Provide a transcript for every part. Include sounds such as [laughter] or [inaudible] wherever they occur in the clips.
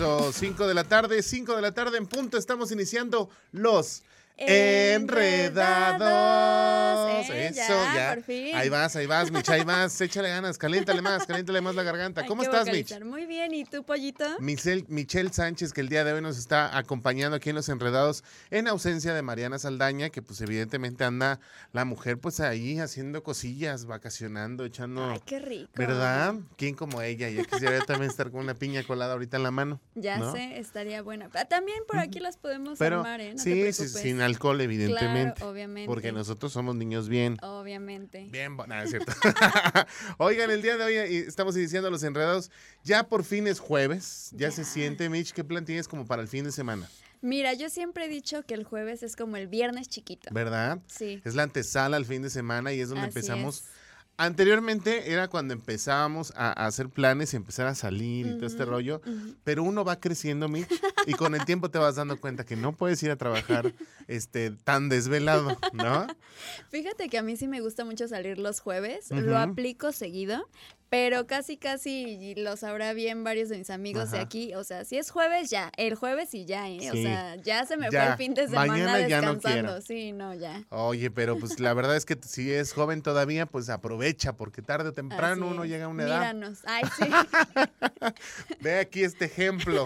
Eso, 5 de la tarde, 5 de la tarde en punto. Estamos iniciando los Enredados. enredados. Eh, Eso, ya, ya. por fin. Ahí vas, ahí vas, Mich, ahí vas. Échale ganas, caliéntale más, caliéntale más la garganta. Hay ¿Cómo estás, Mich? Muy bien, ¿y tú, pollito? Michelle, Michelle Sánchez, que el día de hoy nos está acompañando aquí en Los Enredados, en ausencia de Mariana Saldaña, que pues evidentemente anda la mujer pues ahí haciendo cosillas, vacacionando, echando... Ay, qué rico. ¿Verdad? ¿Quién como ella? Ya quisiera yo también estar con una piña colada ahorita en la mano. Ya ¿no? sé, estaría buena. Ah, También por aquí las podemos Pero armar, ¿eh? No te sí, sí, sin alcohol, evidentemente. Claro, obviamente. porque nosotros somos niños bien. Obviamente. Bien, nada, es cierto. [laughs] Oigan, el día de hoy eh, estamos iniciando los enredados. Ya por fin es jueves. Ya, se siente, Mitch. ¿Qué plan tienes como para el fin de semana? Mira, yo siempre he dicho que el jueves es como el viernes chiquito. ¿Verdad? Sí. Es la antesala al fin de semana y es donde así empezamos. es. Anteriormente era cuando empezábamos a, a hacer planes y empezar a salir y todo este rollo. Pero uno va creciendo, Mitch, y con el tiempo te vas dando cuenta que no puedes ir a trabajar este, tan desvelado, ¿no? [laughs] Fíjate que a mí sí me gusta mucho salir los jueves, lo aplico seguido, pero casi casi y lo sabrá bien varios de mis amigos de Ajá. aquí, o sea, si es jueves ya, el jueves y ya, ¿eh? Sí. O sea, ya se me Ya, fue el fin de semana mañana ya no descansando, sí, no, ya. Oye, pero pues la verdad es que si es joven todavía, pues aprovecha, porque tarde o temprano uno llega a una edad. Míranos, ay, sí. [laughs] Ve aquí este ejemplo,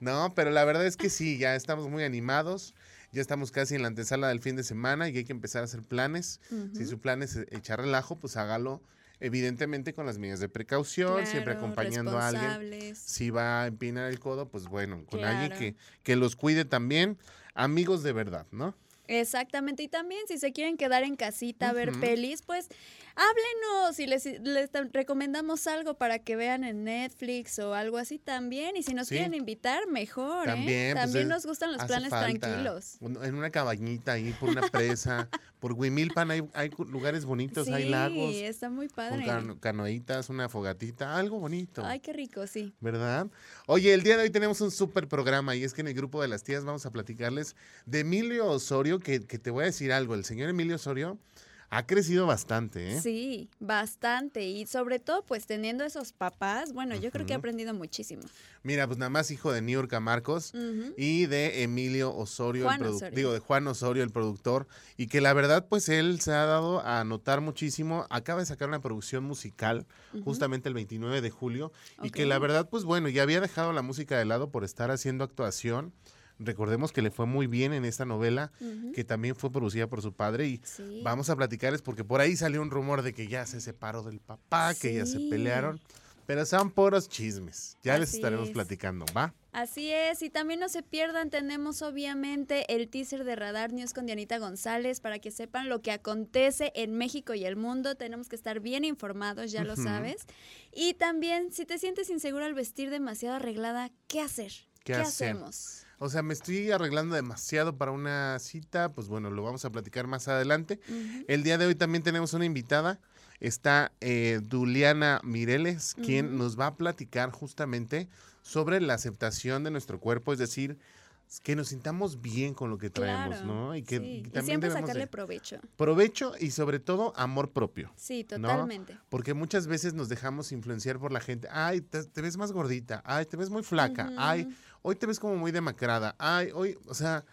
¿no? Pero la verdad es que sí, ya estamos muy animados, ya estamos casi en la antesala del fin de semana y hay que empezar a hacer planes. Si Ujú. su plan es echar relajo, pues hágalo evidentemente con las medidas de precaución, siempre acompañando a alguien. Si va a empinar el codo, pues bueno, con alguien que, que los cuide también, amigos de verdad, ¿no? Exactamente, y también si se quieren quedar en casita a ver pelis, pues háblenos y les, recomendamos algo para que vean en Netflix o algo así también. Y si nos Sí. quieren invitar, mejor, ¿eh? También, pues, También es- nos gustan los planes falta tranquilos. En una cabañita ahí, por una presa, [laughs] por Huimilpan hay, lugares bonitos, hay sí, lagos, está muy con padre. cano- canoitas, una fogatita, algo bonito. Ay, qué rico, sí. ¿Verdad? Oye, el día de hoy tenemos un súper programa y es que en el grupo de las tías vamos a platicarles de Emilio Osorio, que, que te voy a decir algo, el señor Emilio Osorio ha crecido bastante, ¿eh? Sí, bastante. Y sobre todo, pues teniendo esos papás, bueno, yo creo que he aprendido muchísimo. Mira, pues nada más hijo de Niurka Marcos Ujú. y de Emilio Osorio, Juan el Osorio. digo, de Juan Osorio, el productor, y que la verdad, pues él se ha dado a notar muchísimo. Acaba de sacar una producción musical justamente el 29 de julio, y que la verdad, pues bueno, ya había dejado la música de lado por estar haciendo actuación. Recordemos que le fue muy bien en esta novela, que también fue producida por su padre, y Sí. vamos a platicarles porque por ahí salió un rumor de que ya se separó del papá, que ya se pelearon. Pero son puros chismes. Ya les estaremos es. platicando, ¿va? Así es, y también no se pierdan, tenemos obviamente el teaser de Radar News con Dianita González para que sepan lo que acontece en México y el mundo. Tenemos que estar bien informados, ya lo sabes. Y también, si te sientes insegura al vestir demasiado arreglada, ¿qué hacer? ¿Qué hacer? hacemos? O sea, me estoy arreglando demasiado para una cita, pues bueno, lo vamos a platicar más adelante. El día de hoy también tenemos una invitada, está eh, Duliana Mireles, quien nos va a platicar justamente sobre la aceptación de nuestro cuerpo, es decir, que nos sintamos bien con lo que traemos, Claro, ¿no? Y que sí. Y también siempre debemos sacarle de provecho. provecho y sobre todo amor propio. Sí, ¿no? totalmente. Porque muchas veces nos dejamos influenciar por la gente. Ay, te, te ves más gordita. Ay, te ves muy flaca. Ay. Hoy te ves como muy demacrada. Ay, hoy, o sea,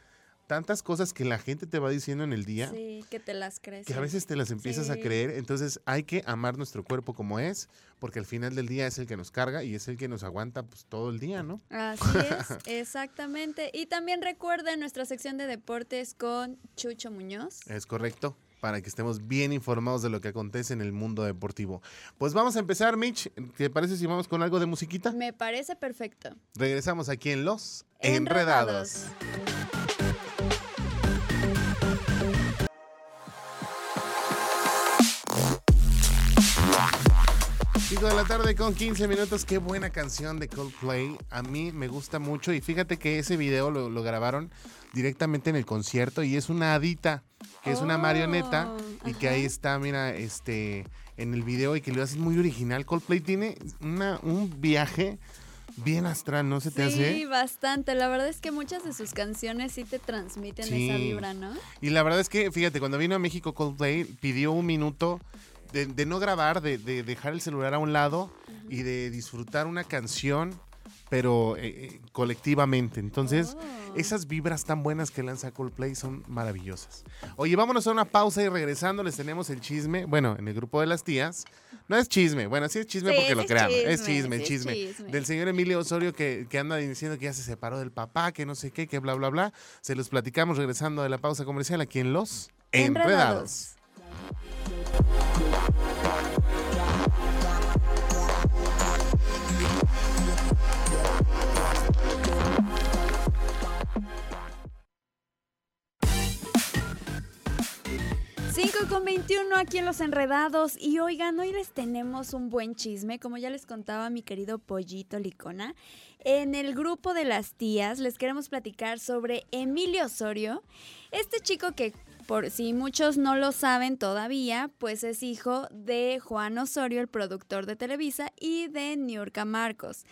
tantas cosas que la gente te va diciendo en el día Sí, que te las crees. que a veces te las empiezas a creer. Entonces hay que amar nuestro cuerpo como es, porque al final del día es el que nos carga y es el que nos aguanta pues todo el día, ¿no? Así es, [laughs] exactamente. Y también recuerden nuestra sección de deportes con Chucho Muñoz. Es correcto. Para que estemos bien informados de lo que acontece en el mundo deportivo. Pues vamos a empezar, Mitch. ¿Te parece si vamos con algo de musiquita? Me parece perfecto. Regresamos aquí en Los Enredados. Cinco de la tarde con 15 minutos. Qué buena canción de Coldplay. A mí me gusta mucho. Y fíjate que ese video lo, lo grabaron directamente en el concierto. Y es una hadita, que es una Oh, marioneta. Y que ahí está, mira, este, en el video. Y que lo hacen muy original. Coldplay tiene una, un viaje bien astral, ¿no se te Sí, hace? bastante. La verdad es que muchas de sus canciones sí te transmiten Sí. esa vibra, ¿no? Y la verdad es que, fíjate, cuando vino a México Coldplay, pidió un minuto de, de no grabar, de, de dejar el celular a un lado y de disfrutar una canción pero eh, eh, colectivamente. Entonces, Oh. esas vibras tan buenas que lanza Coldplay son maravillosas. Oye, vámonos a una pausa y regresando les tenemos el chisme. Bueno, en el grupo de las tías. No es chisme, bueno, sí es chisme Sí, porque lo creamos. es chisme, es chisme. chisme. Del señor Emilio Osorio que, que anda diciendo que ya se separó del papá, que no sé qué, que bla, bla, bla. Se los platicamos regresando de la pausa comercial aquí en Los Enredados. Enredados. Cinco con 21 aquí en Los Enredados y oigan, hoy les tenemos un buen chisme, como ya les contaba mi querido Pollito Licona. En el grupo de las tías les queremos platicar sobre Emilio Osorio, este chico que por si muchos no lo saben todavía, pues es hijo de Juan Osorio, el productor de Televisa, y de Niurka Marcos.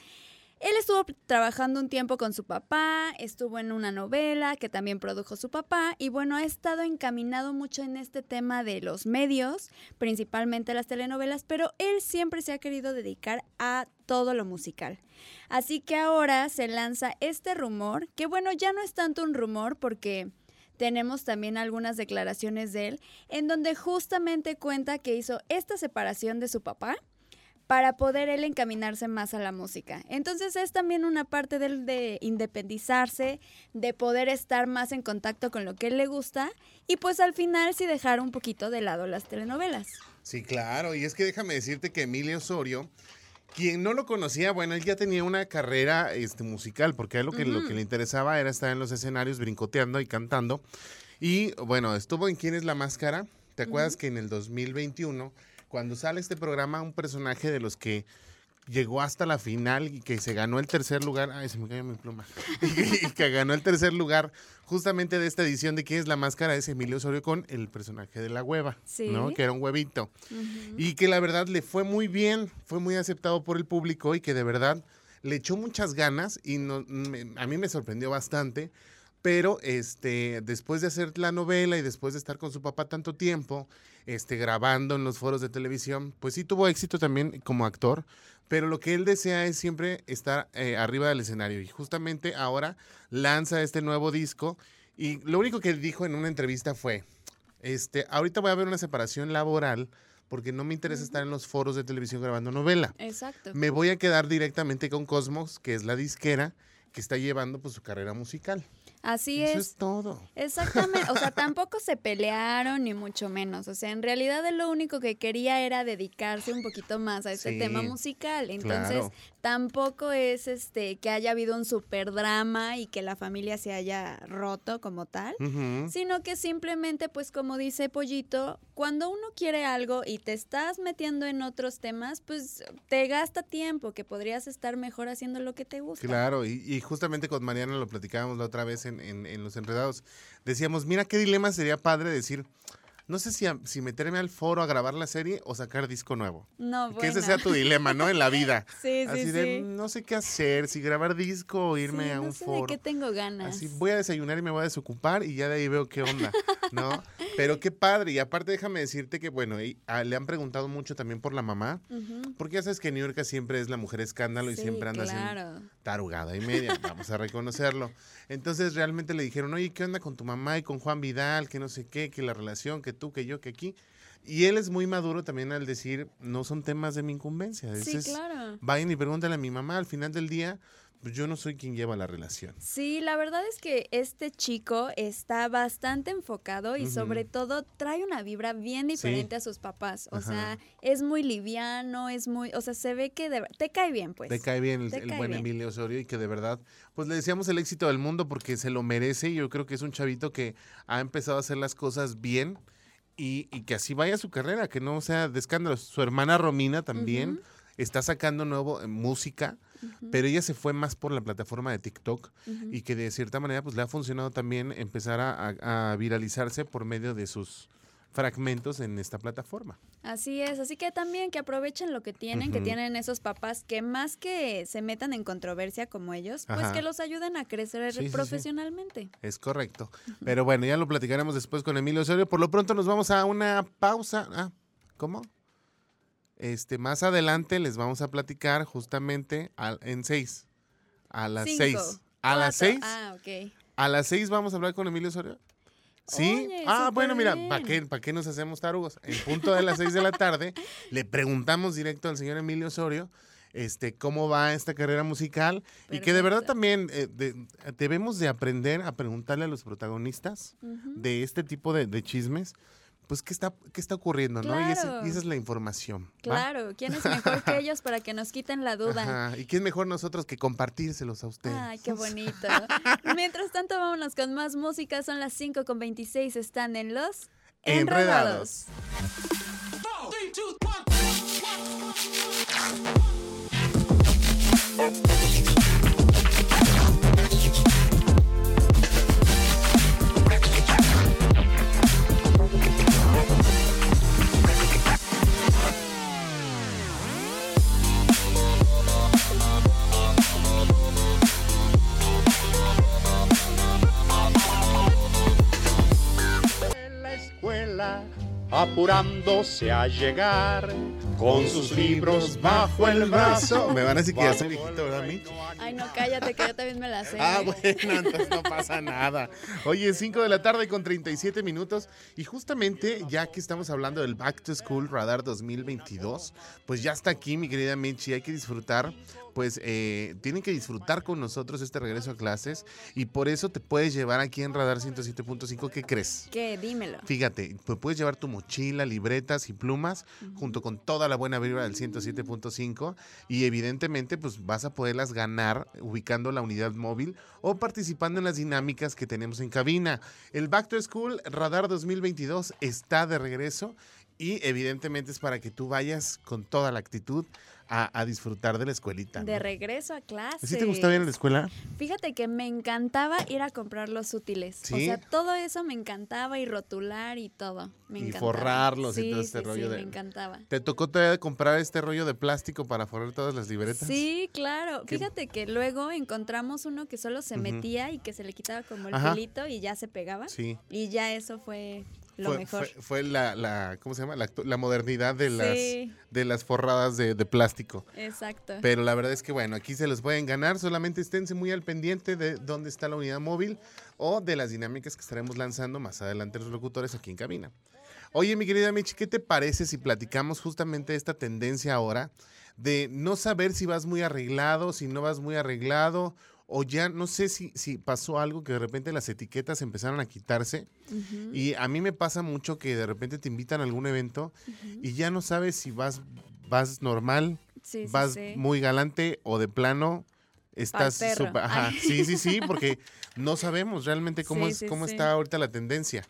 Él estuvo trabajando un tiempo con su papá, estuvo en una novela que también produjo su papá y bueno, ha estado encaminado mucho en este tema de los medios, principalmente las telenovelas, pero él siempre se ha querido dedicar a todo lo musical. Así que ahora se lanza este rumor, que bueno, ya no es tanto un rumor porque tenemos también algunas declaraciones de él, en donde justamente cuenta que hizo esta separación de su papá para poder él encaminarse más a la música. Entonces es también una parte del de independizarse, de poder estar más en contacto con lo que él le gusta y pues al final sí dejar un poquito de lado las telenovelas. Sí, claro. Y es que déjame decirte que Emilio Osorio, quien no lo conocía, bueno, él ya tenía una carrera este, musical, porque a él lo que, lo que le interesaba era estar en los escenarios brincoteando y cantando. Y bueno, estuvo en ¿Quién es la máscara? ¿Te acuerdas que en el 2021, cuando sale este programa, un personaje de los que llegó hasta la final y que se ganó el tercer lugar, ay, se me cayó mi pluma, [laughs] y que ganó el tercer lugar justamente de esta edición de ¿Quién es la máscara? es Emilio Osorio con el personaje de la hueva, Sí. ¿no? Que era un huevito y que la verdad le fue muy bien, fue muy aceptado por el público y que de verdad le echó muchas ganas y no- me- a mí me sorprendió bastante. Pero este, después de hacer la novela y después de estar con su papá tanto tiempo, este, grabando en los foros de televisión, pues sí tuvo éxito también como actor. Pero lo que él desea es siempre estar eh, arriba del escenario. Y justamente ahora lanza este nuevo disco. Y lo único que él dijo en una entrevista fue, este, ahorita voy a ver una separación laboral porque no me interesa estar en los foros de televisión grabando novela. Exacto. Me voy a quedar directamente con Cosmos, que es la disquera que está llevando pues su carrera musical. Así Eso es. es todo. Exactamente, o sea, [laughs] tampoco se pelearon ni mucho menos, o sea, en realidad él lo único que quería era dedicarse un poquito más a este Sí, tema musical, entonces claro. Tampoco es este que haya habido un super drama y que la familia se haya roto como tal, sino que simplemente pues como dice Pollito, cuando uno quiere algo y te estás metiendo en otros temas, pues te gasta tiempo que podrías estar mejor haciendo lo que te gusta. Claro, y, y justamente con Mariana lo platicábamos la otra vez en, en- en Los Enredados. Decíamos, mira qué dilema sería padre decir, no sé si, a- si meterme al foro a grabar la serie o sacar disco nuevo. No, Que ese bueno. sea tu dilema, ¿no? En la vida. [laughs] Sí, sí, Así sí. de, no sé qué hacer, si grabar disco o irme Sí, a no un sé foro. de qué tengo ganas. Así voy a desayunar y me voy a desocupar y ya de ahí veo qué onda, ¿no? [laughs] Pero qué padre. Y aparte déjame decirte que, bueno, y- ah, le han preguntado mucho también por la mamá, porque ya sabes que New York siempre es la mujer escándalo y siempre anda claro. tarugada y media, [laughs] vamos a reconocerlo. Entonces realmente le dijeron, oye, ¿qué onda con tu mamá y con Juan Vidal? Que no sé qué, que la relación, que tú, que yo, que aquí. Y él es muy maduro también al decir, no son temas de mi incumbencia. Sí, claro. vayan y pregúntale a mi mamá, al final del día, pues yo no soy quien lleva la relación. Sí, la verdad es que este chico está bastante enfocado y sobre todo trae una vibra bien diferente a sus papás. O Ajá. sea, es muy liviano, es muy, o sea, se ve que de te cae bien, pues. Te cae bien el, buen bien. Emilio Osorio y que de verdad, pues le deseamos el éxito del mundo porque se lo merece y yo creo que es un chavito que ha empezado a hacer las cosas bien y, y que así vaya su carrera, que no sea de escándalos. Su hermana Romina también está sacando nuevo eh, música, pero ella se fue más por la plataforma de TikTok y que de cierta manera pues le ha funcionado también empezar a, a- a viralizarse por medio de sus fragmentos en esta plataforma. Así es, así que también que aprovechen lo que tienen, que tienen esos papás que más que se metan en controversia como ellos, pues Ajá. que los ayuden a crecer Sí, sí, sí. profesionalmente. Es correcto. Pero bueno, ya lo platicaremos después con Emilio Osorio. Por lo pronto nos vamos a una pausa. Ah, ¿cómo? Este, más adelante les vamos a platicar justamente al- en seis. A las Cinco, 6. ¿A las. 6? Ah, ok. ¿A las 6 vamos a hablar con Emilio Osorio? ¿Sí? Oye, ah, bueno, mira, ¿para qué, ¿para qué nos hacemos tarugos? En punto de las 6 de la tarde, [laughs] le preguntamos directo al señor Emilio Osorio este, cómo va esta carrera musical y que de verdad también eh, de- debemos de aprender a preguntarle a los protagonistas de este tipo de, de chismes, pues qué está, qué está ocurriendo, ¿no? Y, ese- y esa es la información. ¿va? Claro, ¿quién es mejor que ellos para que nos quiten la duda? Ajá, Y quién mejor nosotros que compartírselos a ustedes. Ay, qué bonito. [laughs] Mientras tanto, vámonos con más música. Son las 5 con 26. Están en los Enredados. Enredados. Apurándose a llegar, con sus libros bajo el brazo. Me van a decir que ya soy viejito, ¿verdad, Mitch? Ay, no, cállate, que yo también me la sé. Ah, bueno, entonces no pasa nada. Oye, 5 de la tarde con 37 minutos. Y justamente, ya que estamos hablando del Back to School Radar 2022, pues ya está aquí, mi querida Mitch, y hay que disfrutar. Pues eh, tienen que disfrutar con nosotros este regreso a clases. Y por eso te puedes llevar aquí en Radar 107.5. ¿Qué crees? ¿Qué? Dímelo. Fíjate, pues puedes llevar tu mochila, libretas y plumas junto con toda la buena vibra del 107.5 y evidentemente pues vas a poderlas ganar ubicando la unidad móvil o participando en las dinámicas que tenemos en cabina. El Back to School Radar 2022 está de regreso y evidentemente es para que tú vayas con toda la actitud a, a disfrutar de la escuelita. De ¿no? regreso a clase. ¿Sí te gustaba ir a la escuela? Fíjate que me encantaba ir a comprar los útiles. O ¿Sí? sea, todo eso me encantaba y rotular y todo. Me Y encantaba. forrarlos y todo este sí, rollo sí, de- Me encantaba. ¿Te tocó todavía comprar este rollo de plástico para forrar todas las libretas? Sí, claro. Qué- Fíjate que luego encontramos uno que solo se metía y que se le quitaba como el Ajá. pelito y ya se pegaba. Sí. Y ya eso fue lo fue, mejor. fue- fue la, la- ¿cómo se llama? La, modernidad de las, Sí. de las forradas de, de plástico. Exacto. Pero la verdad es que, bueno, aquí se los pueden ganar. Solamente esténse muy al pendiente de dónde está la unidad móvil o de las dinámicas que estaremos lanzando más adelante los locutores aquí en cabina. Oye, mi querida Michi, ¿qué te parece si platicamos justamente esta tendencia ahora de no saber si vas muy arreglado, si no vas muy arreglado, o ya no sé si, si pasó algo que de repente las etiquetas empezaron a quitarse? Y a mí me pasa mucho que de repente te invitan a algún evento y ya no sabes si vas, vas normal, Sí, vas sí. muy galante o de plano estás súper- ajá, [laughs] sí, sí, sí, porque no sabemos realmente cómo es cómo está ahorita la tendencia.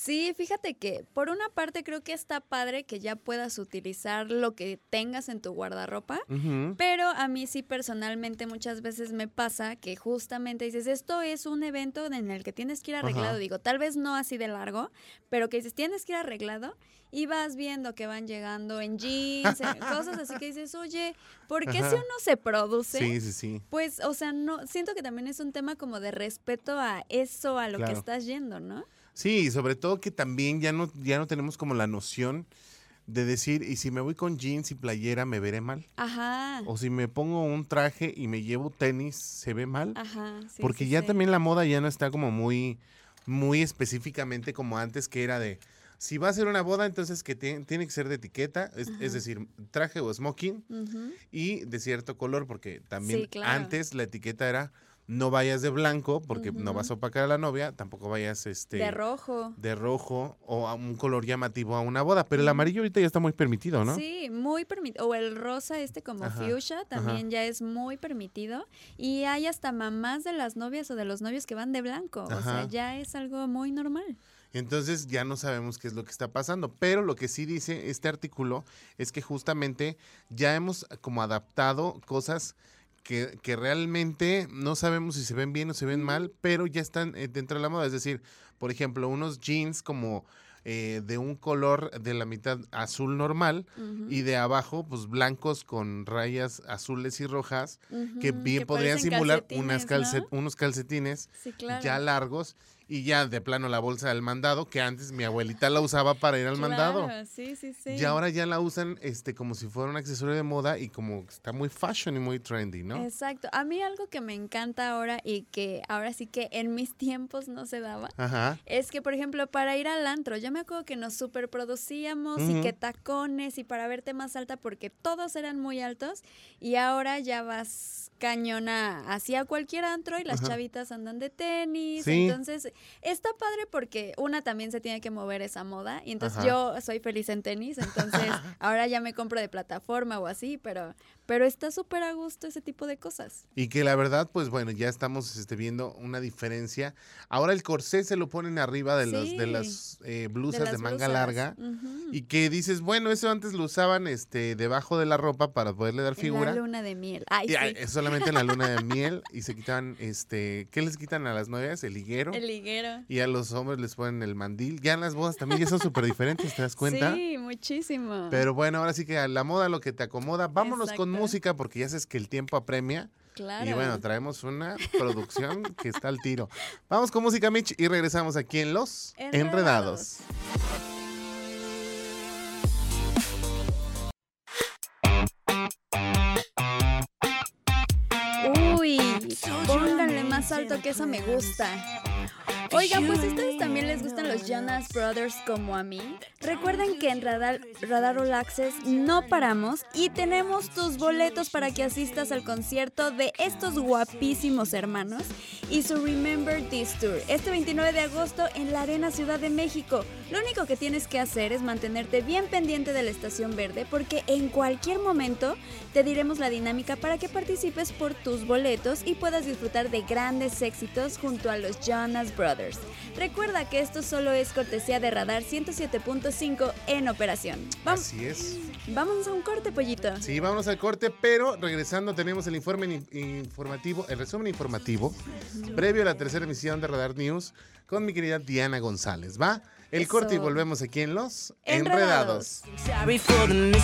Sí, fíjate que por una parte creo que está padre que ya puedas utilizar lo que tengas en tu guardarropa. Pero a mí sí personalmente muchas veces me pasa que justamente dices, esto es un evento en el que tienes que ir arreglado. Digo, tal vez no así de largo, pero que dices, tienes que ir arreglado y vas viendo que van llegando en jeans, en [laughs] cosas así que dices, oye, ¿por qué si uno se produce? Sí, sí, sí. Pues, o sea, no, siento que también es un tema como de respeto a eso, a lo que estás yendo, ¿no? Sí, y sobre todo que también ya no, ya no tenemos como la noción de decir, y si me voy con jeans y playera, ¿me veré mal? Ajá. O si me pongo un traje y me llevo tenis, ¿se ve mal? Ajá. sí, Porque sí, ya sí. también la moda ya no está como muy, muy específicamente como antes que era de, si va a ser una boda, entonces que tie- tiene que ser de etiqueta, es, decir, traje o smoking y de cierto color, porque también claro. antes la etiqueta era, no vayas de blanco porque no vas a opacar a la novia, tampoco vayas este De rojo. de rojo o a un color llamativo a una boda, pero el amarillo ahorita ya está muy permitido, ¿no? Sí, muy permitido. O el rosa este como Ajá, fuchsia también ya es muy permitido. Y hay hasta mamás de las novias o de los novios que van de blanco. O sea, ya es algo muy normal. Entonces ya no sabemos qué es lo que está pasando, pero lo que sí dice este artículo es que justamente ya hemos como adaptado cosas que, que realmente no sabemos si se ven bien o se ven mal, pero ya están eh, dentro de la moda. Es decir, por ejemplo, unos jeans como eh, de un color de la mitad azul normal y de abajo pues blancos con rayas azules y rojas que bien podrían simular unas calcet- ¿no? unos calcetines Sí, claro. ya largos y ya de plano la bolsa del mandado, que antes mi abuelita la usaba para ir al mandado. Sí, sí, sí. Y ahora ya la usan este como si fuera un accesorio de moda y como está muy fashion y muy trendy, ¿no? Exacto. A mí algo que me encanta ahora y que ahora sí que en mis tiempos no se daba. Ajá. Es que, por ejemplo, para ir al antro, yo me acuerdo que nos superproducíamos y Ujú. que tacones y para verte más alta porque todos eran muy altos y ahora ya vas cañona hacia cualquier antro y las Ajá. chavitas andan de tenis. Sí. Entonces, está padre porque una también se tiene que mover esa moda y entonces Ajá. yo soy feliz en tenis, entonces [laughs] ahora ya me compro de plataforma o así, pero, pero está súper a gusto ese tipo de cosas. Y que la verdad, pues bueno, ya estamos este, viendo una diferencia. Ahora el corsé se lo ponen arriba de, los, de Sí. las eh, blusas de, las manga blusas. larga. Y que dices, bueno, eso antes lo usaban este, debajo de la ropa para poderle dar En figura. la luna de miel. Ay, Y, sí. solamente en la luna de [laughs] miel y se quitan, este, ¿qué les quitan a las novias? El higuero. El liguero. Y a los hombres les ponen el mandil. Ya en las bodas también ya son súper diferentes, ¿te das cuenta? Sí, muchísimo. Pero bueno, ahora sí que a la moda lo que te acomoda. Vámonos con Exacto. Música porque ya sabes que el tiempo apremia. claro. Y bueno, traemos una [laughs] producción que está al tiro. Vamos con música, Mitch, y regresamos aquí en Los Enredados. Enredados. Uy, pónganle más alto que eso me gusta. Oigan, pues ustedes también les gustan los Jonas Brothers como a mí, recuerden que en Radar, Radar All Access no paramos y tenemos tus boletos para que asistas al concierto de estos guapísimos hermanos y su Remember This Tour este 29 de agosto en la Arena Ciudad de México. Lo único que tienes que hacer es mantenerte bien pendiente de la estación verde porque en cualquier momento te diremos la dinámica para que participes por tus boletos y puedas disfrutar de grandes éxitos junto a los Jonas Brothers. Recuerda que esto solo es cortesía de Radar 107.5 en operación. Vamos, Así es. vamos a un corte, pollito. Sí, vámonos al corte, pero regresando tenemos el informe in- informativo, el resumen informativo, previo a la tercera emisión de Radar News con mi querida Diana González. ¿Va? El Eso. corte y volvemos aquí en Los Enredados. Enredados.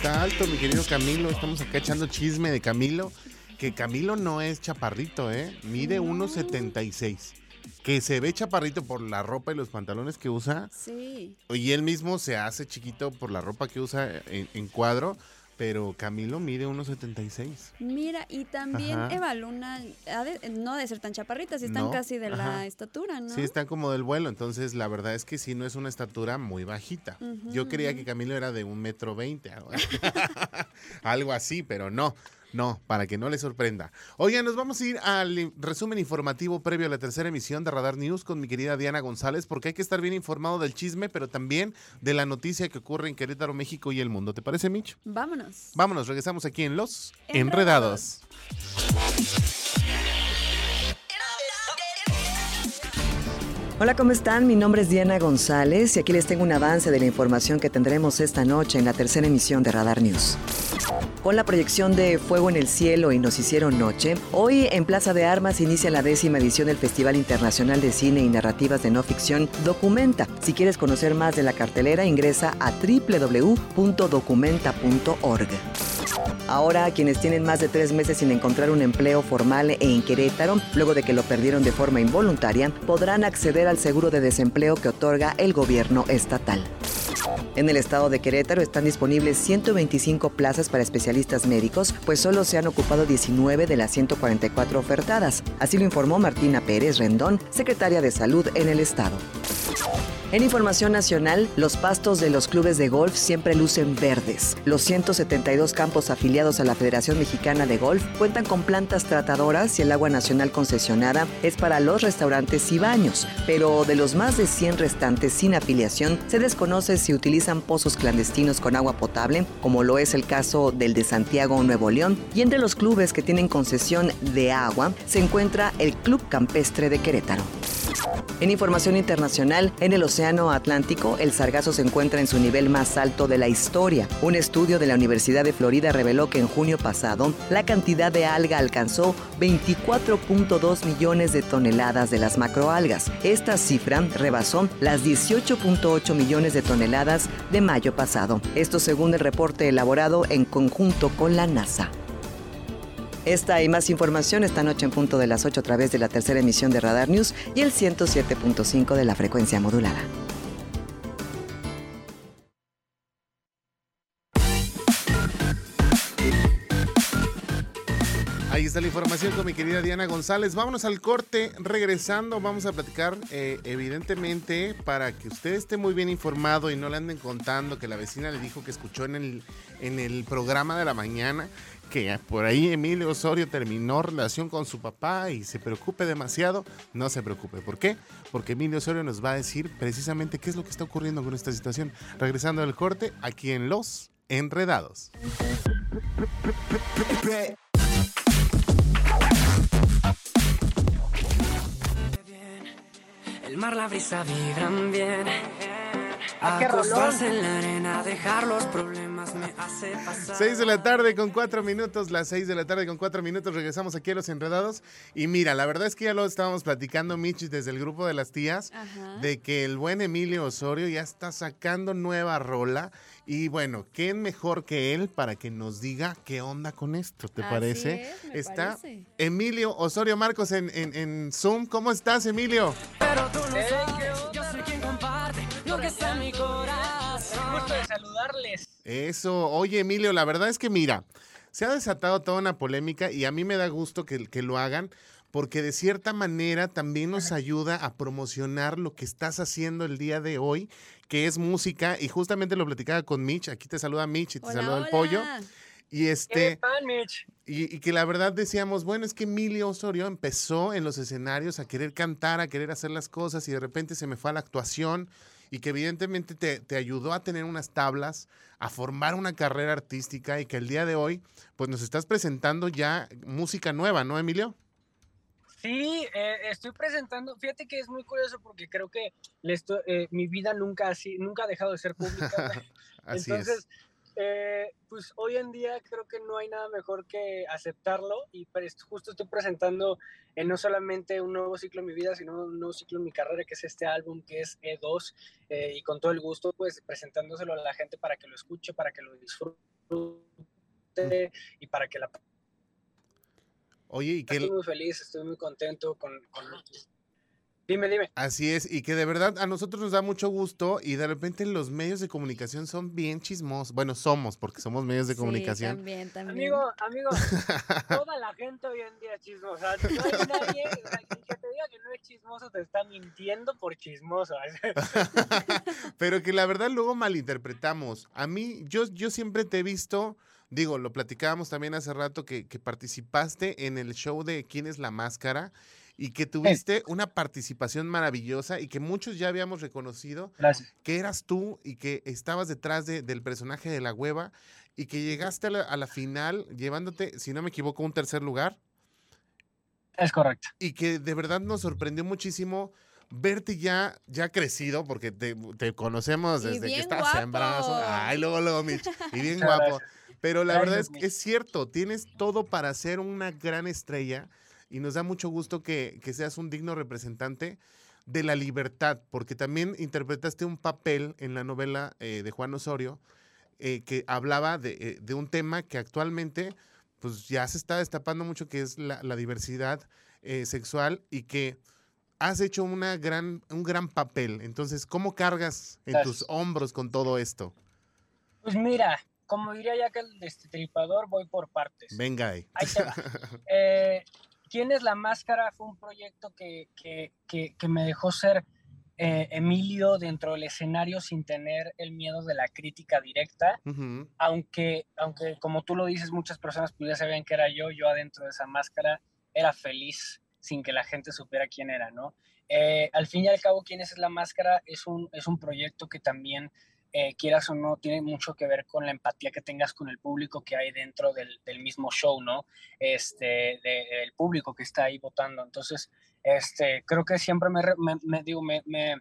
Está alto, mi querido Camilo. Estamos acá echando chisme de Camilo. Que Camilo no es chaparrito, ¿eh? Mide 1,76. Que se ve chaparrito por la ropa y los pantalones que usa. Sí. Y él mismo se hace chiquito por la ropa que usa en, en cuadro. Pero Camilo mide 1,76. Mira, y también Ajá. Eva Luna, ha de- no de ser tan chaparritas, están No, casi de la estatura, ¿no? Sí, están como del vuelo. Entonces, la verdad es que sí, no es una estatura muy bajita. Yo creía que Camilo era de un metro veinte. Algo así, [laughs] pero no. No, para que no le sorprenda. Oigan, nos vamos a ir al resumen informativo previo a la tercera emisión de Radar News con mi querida Diana González, porque hay que estar bien informado del chisme, pero también de la noticia que ocurre en Querétaro, México y el mundo. ¿Te parece, Mitch? Vámonos. Vámonos, regresamos aquí en Los. Enredados. Hola, ¿cómo están? Mi nombre es Diana González y aquí les tengo un avance de la información que tendremos esta noche en la tercera emisión de Radar News. Con la proyección de Fuego en el Cielo y Nos Hicieron Noche, hoy en Plaza de Armas inicia la décima edición del Festival Internacional de Cine y Narrativas de No Ficción Documenta. Si quieres conocer más de la cartelera, ingresa a www.documenta.org. Ahora, quienes tienen más de tres meses sin encontrar un empleo formal en Querétaro, luego de que lo perdieron de forma involuntaria, podrán acceder al seguro de desempleo que otorga el gobierno estatal. En el estado de Querétaro están disponibles 125 plazas para especialistas médicos, pues solo se han ocupado 19 de las 144 ofertadas. Así lo informó Martina Pérez Rendón, secretaria de Salud en el estado. En información nacional, los pastos de los clubes de golf siempre lucen verdes. Los 172 campos afiliados a la Federación Mexicana de Golf cuentan con plantas tratadoras y el agua nacional concesionada es para los restaurantes y baños. Pero de los más de 100 restantes sin afiliación, se desconoce si utilizan pozos clandestinos con agua potable, como lo es el caso del de Santiago, Nuevo León. Y entre los clubes que tienen concesión de agua se encuentra el Club Campestre de Querétaro. En información internacional, en el Océano Atlántico, el sargazo se encuentra en su nivel más alto de la historia. Un estudio de la Universidad de Florida reveló que en junio pasado, la cantidad de alga alcanzó 24.2 millones de toneladas de las macroalgas. Esta cifra rebasó las 18.8 millones de toneladas de mayo pasado. Esto según el reporte elaborado en conjunto con la NASA. Esta y más información esta noche en punto de las 8 a través de la tercera emisión de Radar News y el 107.5 de la frecuencia modulada. Ahí está la información con mi querida Diana González. Vámonos al corte. Regresando, vamos a platicar, eh, evidentemente, para que usted esté muy bien informado y no le anden contando que la vecina le dijo que escuchó en el, en el programa de la mañana que por ahí Emilio Osorio terminó relación con su papá y se preocupe demasiado. No se preocupe. ¿Por qué? Porque Emilio Osorio nos va a decir precisamente qué es lo que está ocurriendo con esta situación. Regresando al corte, aquí en Los Enredados. El mar, la brisa vibran bien. Acostarse en la arena, dejar los problemas me hace pasar. 6 de la tarde con 4 minutos, las 6 de la tarde con 4 minutos, regresamos aquí a Los Enredados. Y mira, la verdad es que ya lo estábamos platicando, Michi, desde el grupo de las tías, Ajá. de que el buen Emilio Osorio ya está sacando nueva rola. Y bueno, ¿quién mejor que él para que nos diga qué onda con esto? ¿Te Así parece? es, me está parece. Emilio Osorio Marcos en, en- en Zoom. ¿Cómo estás, Emilio? Pero tú no sabes, yo soy quien comparte que está en mi corazón. gusto de saludarles. Eso, oye Emilio, la verdad es que mira, se ha desatado toda una polémica y a mí me da gusto que, que lo hagan porque de cierta manera también nos ayuda a promocionar lo que estás haciendo el día de hoy, que es música y justamente lo platicaba con Mitch, aquí te saluda Mitch y te Hola, saluda el pollo y ¿Qué este pan, Mitch? y, y que la verdad decíamos, bueno, es que Emilio Osorio empezó en los escenarios a querer cantar, a querer hacer las cosas y de repente se me fue a la actuación y que evidentemente te, te ayudó a tener unas tablas, a formar una carrera artística y que el día de hoy pues nos estás presentando ya música nueva, ¿no, Emilio? Sí, eh, estoy presentando. Fíjate que es muy curioso porque creo que le estoy- eh, mi vida nunca así, nunca ha dejado de ser pública. [laughs] Así Entonces, eh, pues hoy en día creo que no hay nada mejor que aceptarlo y justo estoy presentando eh, no solamente un nuevo ciclo en mi vida, sino un nuevo ciclo en mi carrera, que es este álbum, que es E2, eh, y con todo el gusto, pues presentándoselo a la gente para que lo escuche, para que lo disfrute y para que la. Oye, y que Estoy muy feliz, estoy muy contento con... con- Dime, dime. así es, y que de verdad a nosotros nos da mucho gusto y de repente los medios de comunicación son bien chismosos. Bueno, somos, porque somos medios de Sí, comunicación. también, también. Amigo, amigo, [laughs] toda la gente hoy en día es chismosa. No hay nadie que te diga que no es chismoso te está mintiendo por chismoso. [laughs] Pero que la verdad luego malinterpretamos. A mí, yo, yo siempre te he visto, digo, lo platicábamos también hace rato que, que participaste en el show de ¿Quién es la máscara? Y que tuviste una participación maravillosa y que muchos ya habíamos reconocido Gracias. que eras tú y que estabas detrás de- del personaje de la hueva y que llegaste a la, a la final llevándote, si no me equivoco, un tercer lugar Es correcto. y que de verdad nos sorprendió muchísimo verte ya, ya crecido, porque te, te conocemos desde que estás en brazos. guapo. Ay, luego, luego, Mitch. Y [laughs] bien guapo. Pero la Gracias, verdad es que es cierto, tienes todo para ser una gran estrella y nos da mucho gusto que, que seas un digno representante de la libertad, porque también interpretaste un papel en la novela eh, de Juan Osorio eh, que hablaba de, eh, de un tema que actualmente pues ya se está destapando mucho, que es la, la diversidad eh, sexual y que has hecho una gran, un gran papel. Entonces, ¿cómo cargas en Gracias. tus hombros con todo esto? Pues mira, como diría ya que el destripador, voy por partes. Venga ahí. Ahí [laughs] ¿Quién es la máscara? Fue un proyecto que, que- que- que me dejó ser eh, Emilio dentro del escenario sin tener el miedo de la crítica directa. Aunque, aunque como tú lo dices, muchas personas ya sabían que era yo, yo adentro de esa máscara era feliz sin que la gente supiera quién era, ¿no? Eh, al fin y al cabo, ¿quién es la máscara? Es un, es un proyecto que también eh, quieras o no, tiene mucho que ver con la empatía que tengas con el público que hay dentro del, del mismo show, ¿no? Este, del público que está ahí votando. Entonces, este, creo que siempre me, me, me digo, me, me,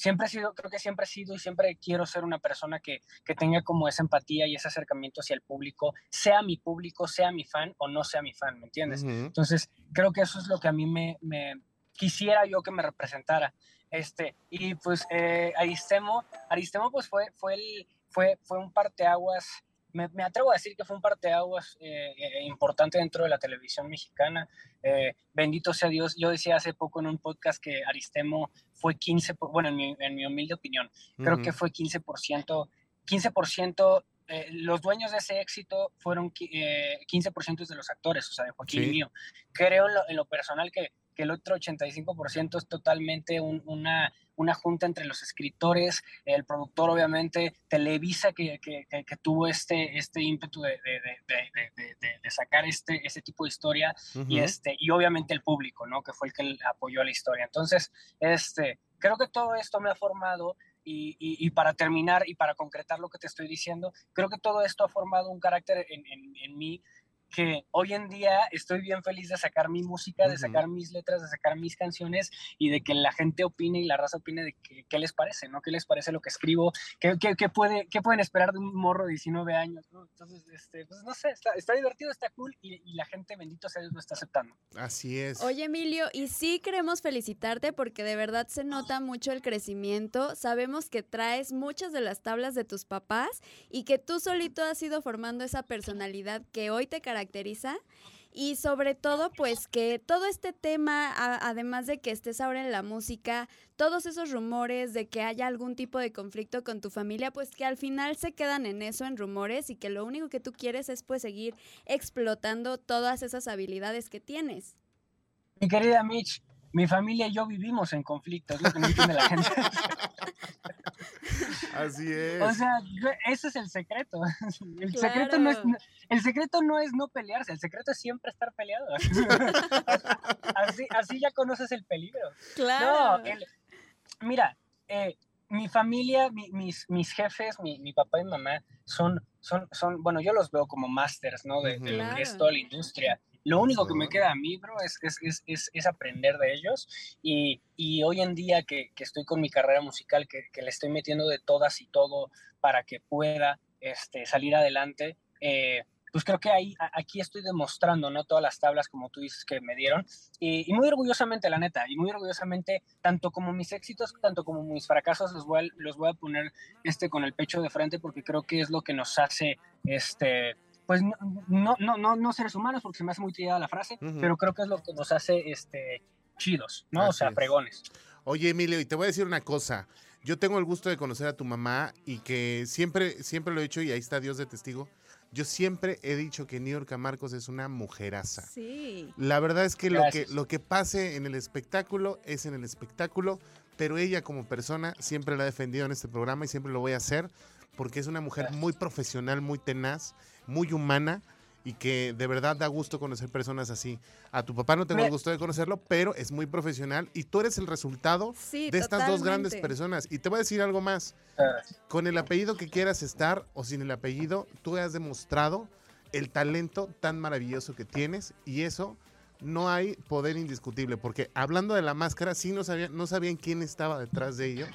siempre he sido, creo que siempre he sido y siempre quiero ser una persona que, que tenga como esa empatía y ese acercamiento hacia el público, sea mi público, sea mi fan o no sea mi fan, ¿me entiendes? Entonces, creo que eso es lo que a mí me, me quisiera yo que me representara. Este, y pues eh, Aristemo, Aristemo pues fue, fue, el, fue, fue un parteaguas, me, me atrevo a decir que fue un parteaguas eh, eh, importante dentro de la televisión mexicana. Eh, bendito sea Dios, yo decía hace poco en un podcast que Aristemo fue 15, por- bueno, en mi, en mi humilde opinión, creo que fue 15%, 15%, eh, los dueños de ese éxito fueron eh, 15% de los actores, o sea, de Joaquín y mío. Creo en lo, en lo personal que, que el otro 85% es totalmente un- una, una junta entre los escritores, el productor obviamente, Televisa que, que- que- que tuvo este, este ímpetu de, de- de- sacar este, este tipo de historia y, este, y obviamente el público, ¿no? Que fue el que apoyó la historia. Entonces, este, creo que todo esto me ha formado y, y- y para terminar y para concretar lo que te estoy diciendo, creo que todo esto ha formado un carácter en, en- en mí que hoy en día estoy bien feliz de sacar mi música, de sacar mis letras, de sacar mis canciones y de que la gente opine y la raza opine de que- qué les parece, ¿no? ¿Qué les parece lo que escribo? ¿Qué, qué, qué puede, qué pueden esperar de un morro de 19 años, ¿no? Entonces, este, pues no sé, está, está divertido, está cool y, y la gente, bendito sea Dios, lo está aceptando. Así es. Oye, Emilio, y sí queremos felicitarte porque de verdad se nota mucho el crecimiento. Sabemos que traes muchas de las tablas de tus papás y que tú solito has ido formando esa personalidad que hoy te caracteriza. Y sobre todo, pues que todo este tema, a- además de que estés ahora en la música, todos esos rumores de que haya algún tipo de conflicto con tu familia, pues que al final se quedan en eso, en rumores, y que lo único que tú quieres es pues seguir explotando todas esas habilidades que tienes. Mi querida Mitch, mi familia y yo vivimos en conflicto, es lo que no entiende la gente. [laughs] Así es. O sea, ese es el secreto. [laughs] El secreto no es el secreto no es no pelearse, el secreto es siempre estar peleado. [laughs] así, así ya conoces el peligro. Claro. No, el- mira, eh, mi familia, mi- mis, mis jefes, mi, mi papá y mamá son, son, son, bueno, yo los veo como masters, ¿no? De, de lo que es toda la industria. Lo único que me queda a mí, bro, es, es, es, es, es aprender de ellos. Y, y hoy en día que, que estoy con mi carrera musical, que, que le estoy metiendo de todas y todo para que pueda este, salir adelante, eh, pues creo que ahí, aquí estoy demostrando, ¿no? Todas las tablas, como tú dices, que me dieron. Y, y muy orgullosamente, la neta, y muy orgullosamente, tanto como mis éxitos, tanto como mis fracasos, los voy a, los voy a poner este, con el pecho de frente porque creo que es lo que nos hace, este, pues no, no, no, no, seres humanos, porque se me hace muy tirada la frase, pero creo que es lo que nos hace este, chidos, ¿no? o Así sea, es. fregones. Oye, Emilio, y te voy a decir una cosa. Yo tengo el gusto de conocer a tu mamá y que siempre, siempre lo he dicho y ahí está Dios de testigo. Yo siempre he dicho que New York Marcos es una mujeraza. Sí. La verdad es que lo, que lo que pase en el espectáculo es en el espectáculo, pero ella como persona siempre la ha defendido en este programa y siempre lo voy a hacer porque es una mujer Gracias. muy profesional, muy tenaz, muy humana y que de verdad da gusto conocer personas así. A tu papá no tengo el gusto de conocerlo, pero es muy profesional y tú eres el resultado Sí, de estas dos grandes personas. Y te voy a decir algo más. Con el apellido que quieras estar o sin el apellido, tú has demostrado el talento tan maravilloso que tienes y eso no hay poder indiscutible, porque hablando de la máscara, sí no sabían, no sabían quién estaba detrás de ello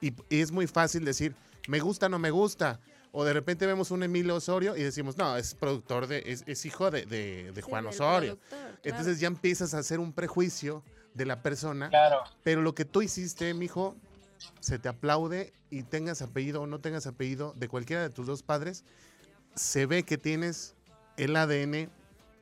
y, y es muy fácil decir, me gusta, no me gusta. O de repente vemos un Emilio Osorio y decimos, no, es productor de, es, es hijo de, de- Juan Osorio. claro. Entonces ya empiezas a hacer un prejuicio de la persona Claro. pero lo que tú hiciste, mijo, se te aplaude y tengas apellido o no tengas apellido de cualquiera de tus dos padres, se ve que tienes el ADN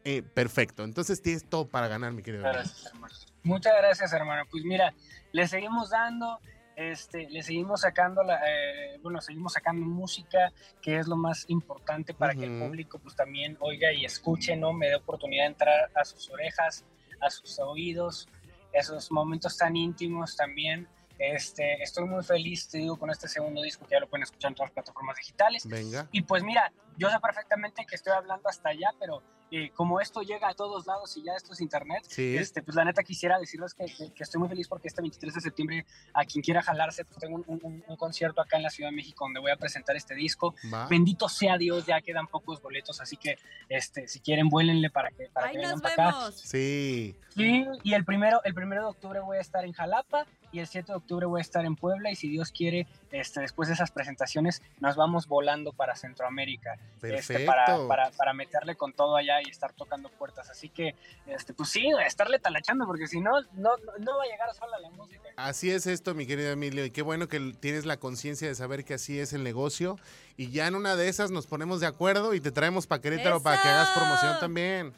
eh, perfecto. Entonces tienes todo para ganar, mi querido. amigo. Gracias, hermano. Muchas gracias, hermano. Pues mira, le seguimos dando, este, le seguimos sacando, la, eh, bueno, seguimos sacando música, que es lo más importante para que el público pues también oiga y escuche, ¿no? Me dé oportunidad de entrar a sus orejas, a sus oídos, esos momentos tan íntimos también. Este, estoy muy feliz, te digo, con este segundo disco que ya lo pueden escuchar en todas las plataformas digitales. Venga. Y pues mira, yo sé perfectamente que estoy hablando hasta allá, pero eh, como esto llega a todos lados y ya esto es internet, Sí. este, pues la neta quisiera decirles que, que- que estoy muy feliz porque este 23 de septiembre, a quien quiera jalarse, pues tengo un, un- un concierto acá en la Ciudad de México donde voy a presentar este disco. Va. Bendito sea Dios, ya quedan pocos boletos, así que este, si quieren, vuélenle para que, para Ahí que vengan nos para acá. vemos. Sí. Sí, y el primero, el primero de octubre voy a estar en Jalapa y el 7 de octubre voy a estar en Puebla y si Dios quiere, este, después de esas presentaciones nos vamos volando para Centroamérica este, Perfecto. para, para, para meterle con todo allá y estar tocando puertas. Así que, este, pues sí, estarle talachando porque si no, no, no va a llegar sola la música. Así es esto, mi querido Emilio, y qué bueno que tienes la conciencia de saber que así es el negocio. Y ya en una de esas nos ponemos de acuerdo y te traemos para Querétaro para que hagas promoción también.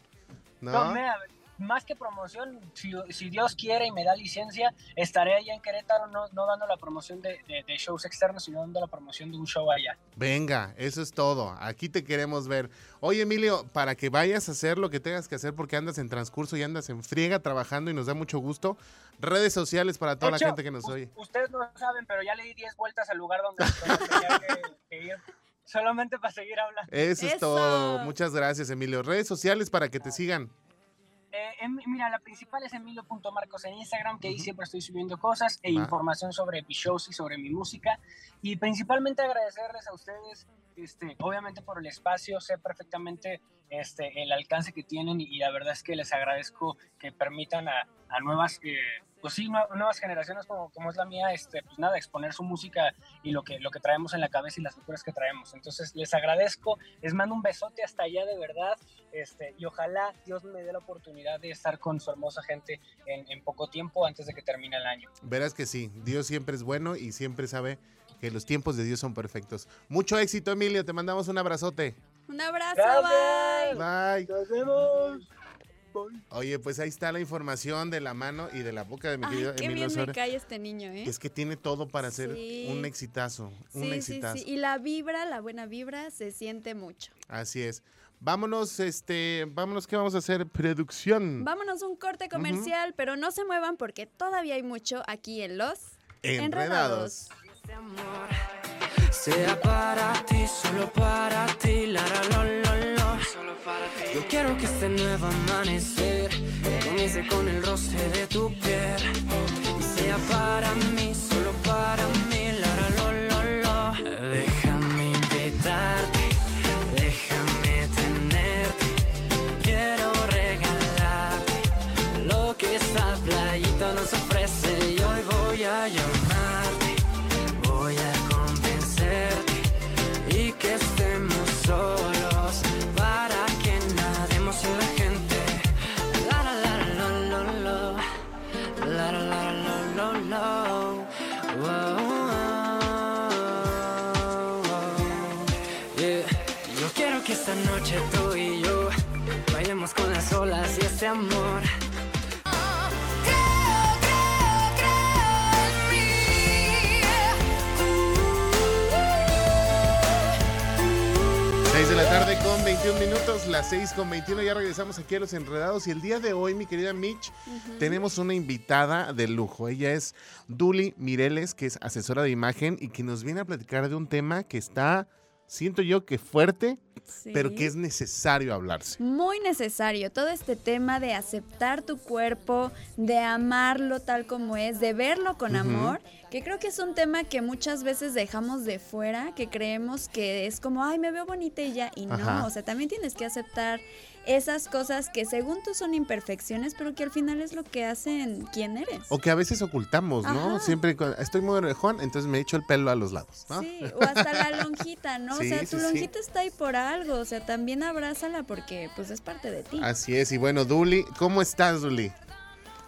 ¿No? No, más que promoción, si, si Dios quiere y me da licencia, estaré allá en Querétaro no, no dando la promoción de, de- de shows externos, sino dando la promoción de un show allá. Venga, eso es todo. Aquí te queremos ver. Oye, Emilio, para que vayas a hacer lo que tengas que hacer porque andas en transcurso y andas en friega trabajando y nos da mucho gusto. Redes sociales para toda la gente que nos oye. Ustedes no saben, pero ya le di 10 vueltas al lugar donde, tenía [laughs] que, que ir, solamente para seguir hablando. Eso es Eso. todo. Muchas gracias, Emilio. Redes sociales para que te sigan. Eh, em- mira, la principal es emilio.marcos en Instagram, que ahí siempre estoy subiendo cosas e Va. información sobre mis shows y sobre mi música. Y principalmente agradecerles a ustedes, este, obviamente por el espacio, sé perfectamente este, el alcance que tienen y, la verdad es que les agradezco que permitan a, a nuevas, eh, pues sí, nue- nuevas generaciones como, como es la mía, este, pues nada, exponer su música y lo que, lo que traemos en la cabeza y las locuras que traemos. Entonces les agradezco, les mando un besote hasta allá de verdad este, y ojalá Dios me dé la oportunidad de estar con su hermosa gente en, en poco tiempo antes de que termine el año. Verás que sí. Dios siempre es bueno y siempre sabe que los tiempos de Dios son perfectos. Mucho éxito, Emilio. Te mandamos un abrazote. Un abrazo, Gracias. bye. Bye. Nos vemos. Oye, pues ahí está la información de la mano y de la boca de mi Ay, querido qué Emilio bien me cae este niño, ¿eh? Es que tiene todo para hacer Sí. un exitazo. Un sí, exitazo. sí. Y la vibra, la buena vibra, se siente mucho. Así es. Vámonos, este, vámonos, ¿qué vamos a hacer? Producción. Vámonos un corte comercial, pero no se muevan porque todavía hay mucho aquí en Los Enredados. Este amor sea para ti, solo para ti, la la lo, lo, lo. Solo para ti. Yo quiero que este nuevo amanecer comience con el roce de tu piel y sea para mí, solo 6 con 21, ya regresamos aquí a Los Enredados y el día de hoy, mi querida Mitch, tenemos una invitada de lujo. Ella es Duli Mireles, que es asesora de imagen y que nos viene a platicar de un tema que está, siento yo que fuerte, Sí. pero que es necesario hablarse. Muy necesario todo este tema de aceptar tu cuerpo, de amarlo tal como es, de verlo con amor, que creo que es un tema que muchas veces dejamos de fuera, que creemos que es como, ay, me veo bonita y ya, y no, o sea, también tienes que aceptar esas cosas que según tú son imperfecciones, pero que al final es lo que hacen quién eres. O que a veces ocultamos, ¿no? Ajá. Siempre estoy muy orejón, entonces me echo el pelo a los lados, ¿no? Sí, o hasta la lonjita, ¿no? [laughs] Sí, o sea, sí, tu sí. lonjita está ahí por algo, o sea, también abrázala porque pues es parte de ti. Así es, y bueno, Duli, ¿cómo estás, Duli?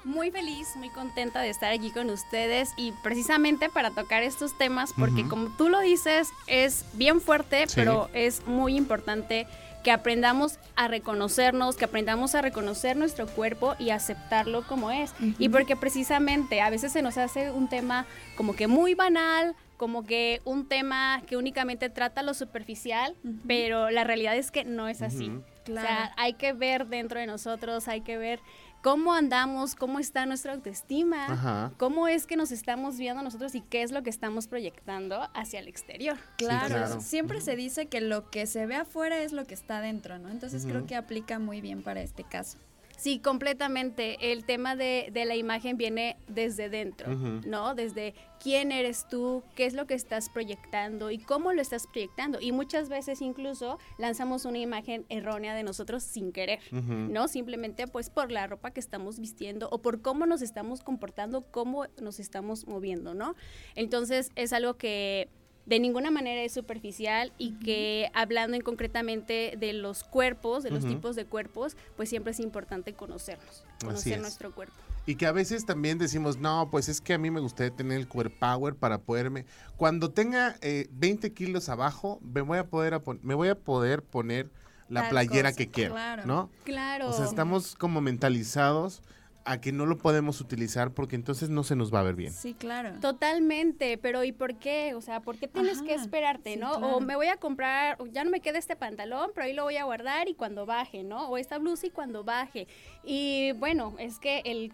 Muy feliz, muy contenta de estar aquí con ustedes y precisamente para tocar estos temas, porque como tú lo dices, es bien fuerte, Sí. pero es muy importante que aprendamos a reconocernos, que aprendamos a reconocer nuestro cuerpo y aceptarlo como es. Y porque precisamente a veces se nos hace un tema como que muy banal, como que un tema que únicamente trata lo superficial, pero la realidad es que no es así. Claro. O sea, hay que ver dentro de nosotros, hay que ver cómo andamos, cómo está nuestra autoestima, Ajá. cómo es que nos estamos viendo nosotros y qué es lo que estamos proyectando hacia el exterior. Claro, claro. siempre se dice que lo que se ve afuera es lo que está dentro, ¿no? Entonces creo que aplica muy bien para este caso. Sí, completamente. El tema de, de la imagen viene desde dentro. ¿no? Desde quién eres tú, qué es lo que estás proyectando y cómo lo estás proyectando. Y muchas veces incluso lanzamos una imagen errónea de nosotros sin querer. ¿no? Simplemente pues por la ropa que estamos vistiendo o por cómo nos estamos comportando, cómo nos estamos moviendo, ¿no? Entonces es algo que de ninguna manera es superficial y que hablando en concretamente de los cuerpos, de los tipos de cuerpos, pues siempre es importante conocernos, conocer es. nuestro cuerpo. Y que a veces también decimos, no, pues es que a mí me gustaría tener el core power para poderme. Cuando tenga eh, 20 kilos abajo, me voy a poder, me voy a poder poner la Tal playera cosa, que quiero, claro. ¿no? Claro. O sea, estamos como mentalizados a que no lo podemos utilizar porque entonces no se nos va a ver bien. Sí, claro. Totalmente, pero ¿y por qué? O sea, ¿por qué tienes que esperarte, sí, no? claro. O me voy a comprar, o ya no me queda este pantalón, pero ahí lo voy a guardar y cuando baje, ¿no? O esta blusa y cuando baje. Y bueno, es que el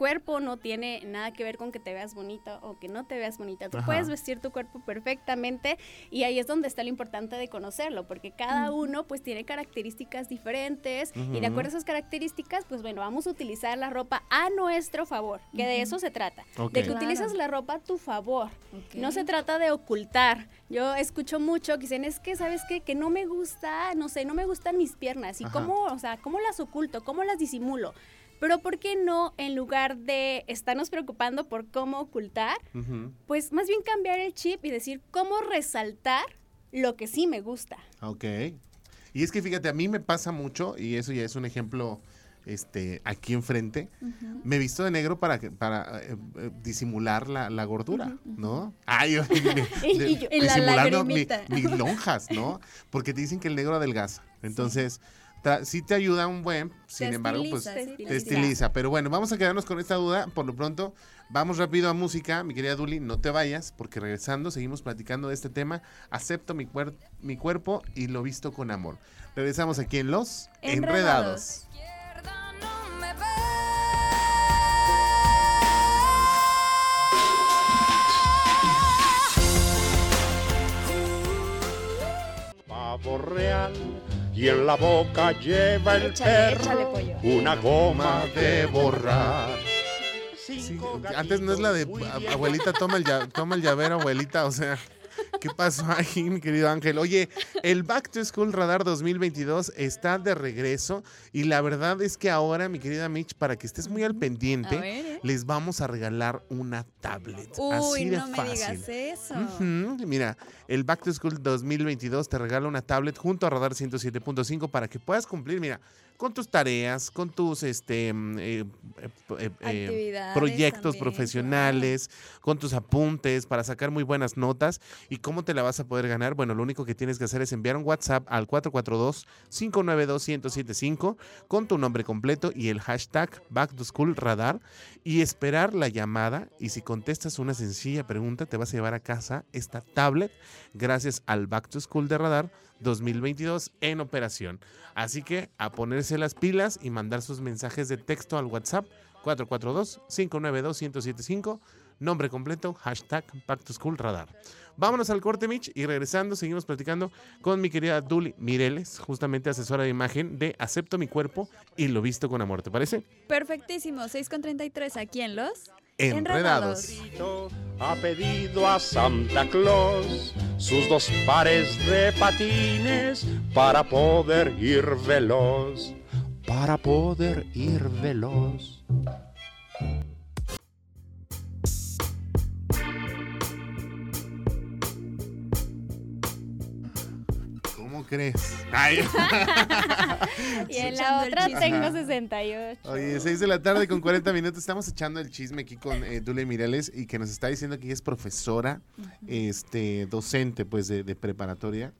cuerpo no tiene nada que ver con que te veas bonita o que no te veas bonita. Tú Ajá. puedes vestir tu cuerpo perfectamente y ahí es donde está lo importante de conocerlo, porque cada uno pues tiene características diferentes y de acuerdo a esas características, pues bueno, vamos a utilizar la ropa a nuestro favor, que de eso se trata, de que Claro. utilizas la ropa a tu favor. No se trata de ocultar. Yo escucho mucho que dicen, es que, ¿sabes qué? Que no me gusta, no sé, no me gustan mis piernas. ¿Y Ajá. cómo, o sea, cómo las oculto? ¿Cómo las disimulo? Pero ¿por qué no, en lugar de estarnos preocupando por cómo ocultar, pues más bien cambiar el chip y decir cómo resaltar lo que sí me gusta? Ok. Y es que fíjate, a mí me pasa mucho, y eso ya es un ejemplo este, aquí enfrente. Me he visto de negro para, para eh, eh, disimular la, la gordura, ¿no? Ay, yo- [laughs] Y- de- [laughs] y yo- Y la disimulando mi- mis lonjas, ¿no? Porque te dicen que el negro adelgaza. Entonces, sí te ayuda un buen, sin embargo, pues estiliza, te estiliza. Pero bueno, vamos a quedarnos con esta duda. Por lo pronto, vamos rápido a música. Mi querida Duli, no te vayas, porque regresando seguimos platicando de este tema. Acepto mi, cuer- mi cuerpo y lo visto con amor. Regresamos aquí en Los Enredados. Enredados. Pavo real y en la boca lleva el Échale, perro échale, pollo. una goma de borrar. Sí, antes no es la de abuelita, toma el, toma el llavero, abuelita, o sea, ¿qué pasó ahí, [laughs] mi querido Ángel? Oye, el Back to School Radar 2022 está de regreso y la verdad es que ahora, mi querida Mitch, para que estés muy al pendiente, ver, ¿eh? les vamos a regalar una tablet. Uy, así de no me fácil. digas eso. Mira, el Back to School 2022 te regala una tablet junto a Radar 107.5 para que puedas cumplir, mira, con tus tareas, con tus este mm, eh, eh, eh, proyectos también, profesionales, con tus apuntes para sacar muy buenas notas. ¿Y cómo te la vas a poder ganar? Bueno, lo único que tienes que hacer es enviar un WhatsApp al 442-592-1075 con tu nombre completo y el hashtag Back to School Radar y esperar la llamada. Y si contestas una sencilla pregunta, te vas a llevar a casa esta tablet gracias al Back to School de Radar 2022 en operación. Así que a ponerse las pilas y mandar sus mensajes de texto al WhatsApp 442-592-1075, nombre completo, hashtag School Radar. Vámonos al corte, Mitch, y regresando seguimos platicando con mi querida Duli Mireles, justamente asesora de imagen de Acepto mi cuerpo y lo visto con amor, ¿te parece? Perfectísimo, 6.33 aquí en Los Enredados. Ha pedido a Santa Claus sus dos pares de patines para poder ir veloz, para poder ir veloz. Crees? Ay. [laughs] Y en la otra tengo 68. Oye, 6 de la tarde con 40 minutos. Estamos echando el chisme aquí con eh, Dule Mireles y que nos está diciendo que ella es profesora, este, docente pues de, de preparatoria.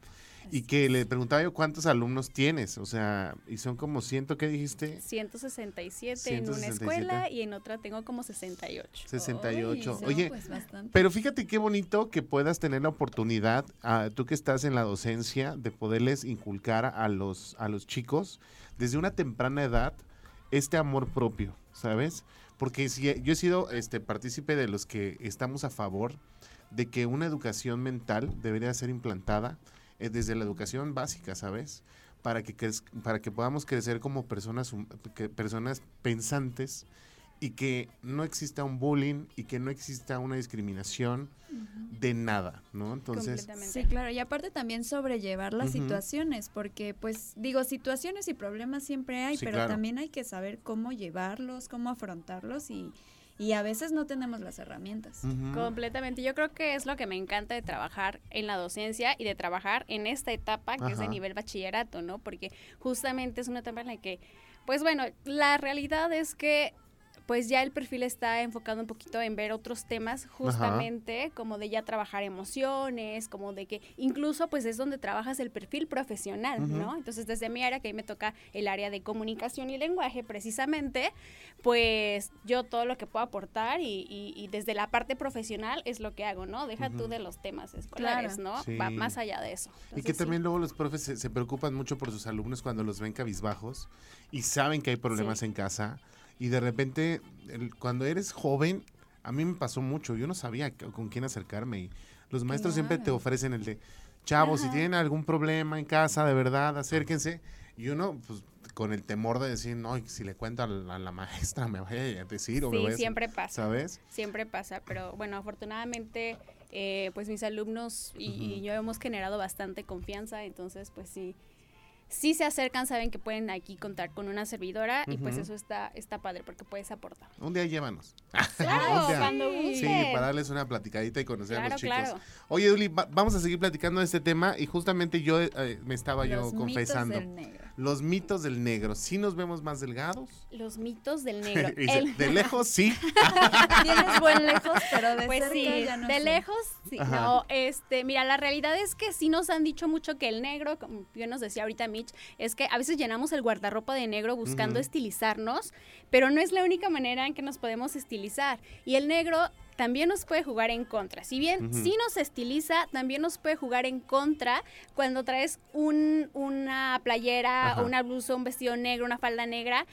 Y que le preguntaba yo cuántos alumnos tienes, o sea, y son como ciento, ¿qué dijiste? 167, en una 167. escuela y en otra tengo como 68. 68. Ay, Oye, pues pero fíjate qué bonito que puedas tener la oportunidad, ah, tú que estás en la docencia, de poderles inculcar a los, a los chicos desde una temprana edad este amor propio, ¿sabes? Porque si yo he sido este partícipe de los que estamos a favor de que una educación mental debería ser implantada eh, desde la educación básica, ¿sabes? Para que, crez- para que podamos crecer como personas, que- personas pensantes y que no exista un bullying y que no exista una discriminación de nada, ¿no? Entonces, Completamente. Sí, claro, y aparte también sobrellevar las situaciones, porque pues digo, situaciones y problemas siempre hay, Sí, pero claro. también hay que saber cómo llevarlos, cómo afrontarlos y, y a veces no tenemos las herramientas. Completamente. Yo creo que es lo que me encanta de trabajar en la docencia y de trabajar en esta etapa que es de nivel bachillerato, ¿no? Porque justamente es una etapa en la que, pues bueno, la realidad es que pues ya el perfil está enfocado un poquito en ver otros temas justamente como de ya trabajar emociones, como de que incluso pues es donde trabajas el perfil profesional. ¿no? Entonces desde mi área, que a mí me toca el área de comunicación y lenguaje precisamente, pues yo todo lo que puedo aportar y, y- y desde la parte profesional es lo que hago, ¿no? Deja tú de los temas escolares, Claro. ¿no? Sí. Va más allá de eso. Y que sí. también luego los profes se, se preocupan mucho por sus alumnos cuando los ven cabizbajos y saben que hay problemas Sí. en casa y de repente el- cuando eres joven, a mí me pasó mucho, yo no sabía con quién acercarme y los maestros siempre te ofrecen el de, chavos, si tienen algún problema en casa, de verdad, acérquense. Y uno, pues, con el temor de decir, no, si le cuento a la, a la maestra me vaya a decir o me Sí, a- siempre pasa. ¿Sabes? Siempre pasa, pero bueno, afortunadamente, eh, pues mis alumnos y, yo hemos generado bastante confianza, entonces pues sí, sí se acercan, saben que pueden aquí contar con una servidora y pues eso está, está padre porque puedes aportar. Un día llévanos. Claro, cuando sí, para darles una platicadita y conocer a los chicos. claro. Oye, Duli, va- vamos a seguir platicando de este tema y justamente yo eh, me estaba yo Los confesando. mitos del negro. Los mitos del negro. ¿Sí nos vemos más delgados? Los mitos del [laughs] negro. El- De lejos, sí. [laughs] Tienes buen lejos, pero de Pues cerca sí, ya no de sé. lejos, sí. Ajá. No, este, mira, la realidad es que sí nos han dicho mucho que el negro, como bien nos decía ahorita Mitch, es que a veces llenamos el guardarropa de negro buscando estilizarnos, pero no es la única manera en que nos podemos estilizar. Y el negro también nos puede jugar en contra. Si bien Ujú. sí nos estiliza, también nos puede jugar en contra cuando traes un, una playera, Ajá. o una blusa, un vestido negro, una falda negra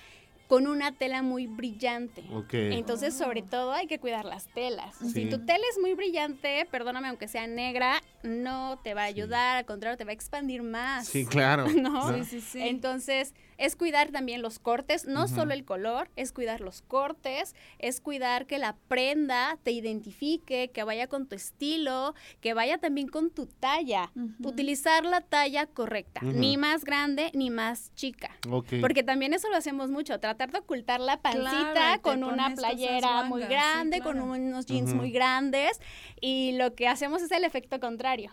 con una tela muy brillante. Ok. Entonces, Oh. sobre todo, hay que cuidar las telas. Sí. Si tu tela es muy brillante, perdóname, aunque sea negra, no te va a Sí. ayudar, al contrario, te va a expandir más. Sí, claro. [laughs] No. Sí, sí, sí. Entonces, es cuidar también los cortes, no solo el color, es cuidar los cortes, es cuidar que la prenda te identifique, que vaya con tu estilo, que vaya también con tu talla. Utilizar la talla correcta, ni más grande ni más chica. Porque también eso lo hacemos mucho, tratar de ocultar la pancita Claro, con una playera muy sí, grande, con unos jeans muy grandes y lo que hacemos es el efecto contrario.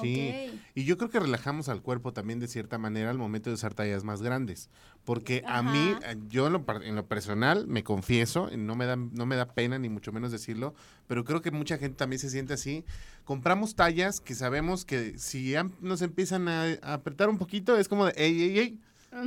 Sí. Y yo creo que relajamos al cuerpo también de cierta manera al momento de usar tallas más grandes. Porque a mí, eh, yo en lo, en lo personal, me confieso, no me, da, no me da pena ni mucho menos decirlo, pero creo que mucha gente también se siente así. Compramos tallas que sabemos que si ya nos empiezan a, a apretar un poquito, es como de, ey, ey, ey,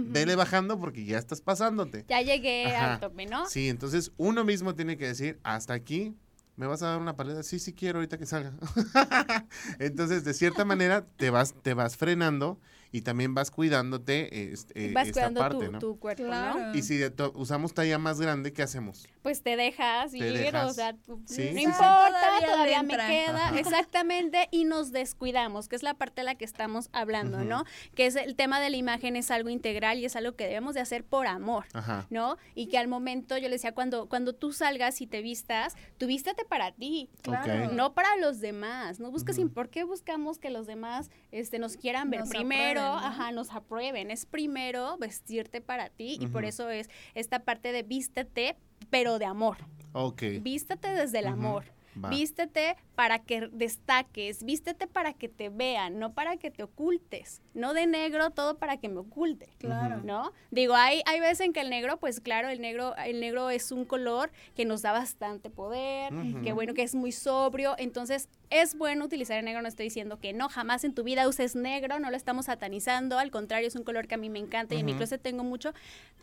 vele bajando porque ya estás pasándote. Ya llegué Ajá. al tope, ¿no? Sí, entonces uno mismo tiene que decir, hasta aquí, ¿me vas a dar una paleta? Sí, sí quiero ahorita que salga. [laughs] entonces, de cierta manera, te vas, te vas frenando y también vas cuidándote este, Vas esta cuidando parte, tu, ¿no? tu cuerpo, ¿no? Y si de to- usamos talla más grande, ¿qué hacemos? Pues te dejas Te ir, dejas. o sea, tú- Sí, no sí, sí. importa, Todavía me queda, Ajá. exactamente, y nos descuidamos, que es la parte de la que estamos hablando. ¿no? Que es el tema de la imagen es algo integral y es algo que debemos de hacer por amor. Ajá. ¿no? Y que al momento, yo le decía, cuando, cuando tú salgas y te vistas, tú vístate para ti, Claro. No para los demás. No busques. ¿por qué buscamos que los demás este, nos quieran ver Nos primero? Ajá, nos aprueben. Es primero vestirte para ti y por eso es esta parte de vístete, pero de amor. Ok. Vístate desde el amor. Va. Vístete para que destaques, vístete para que te vean, no para que te ocultes. No de negro todo para que me oculte. Claro. ¿No? Digo, hay, hay veces en que el negro, pues claro, el negro, el negro es un color que nos da bastante poder, que bueno, que es muy sobrio. Entonces, es bueno utilizar el negro, no estoy diciendo que no, jamás en tu vida uses negro, no lo estamos satanizando, al contrario, es un color que a mí me encanta y en mi closet tengo mucho,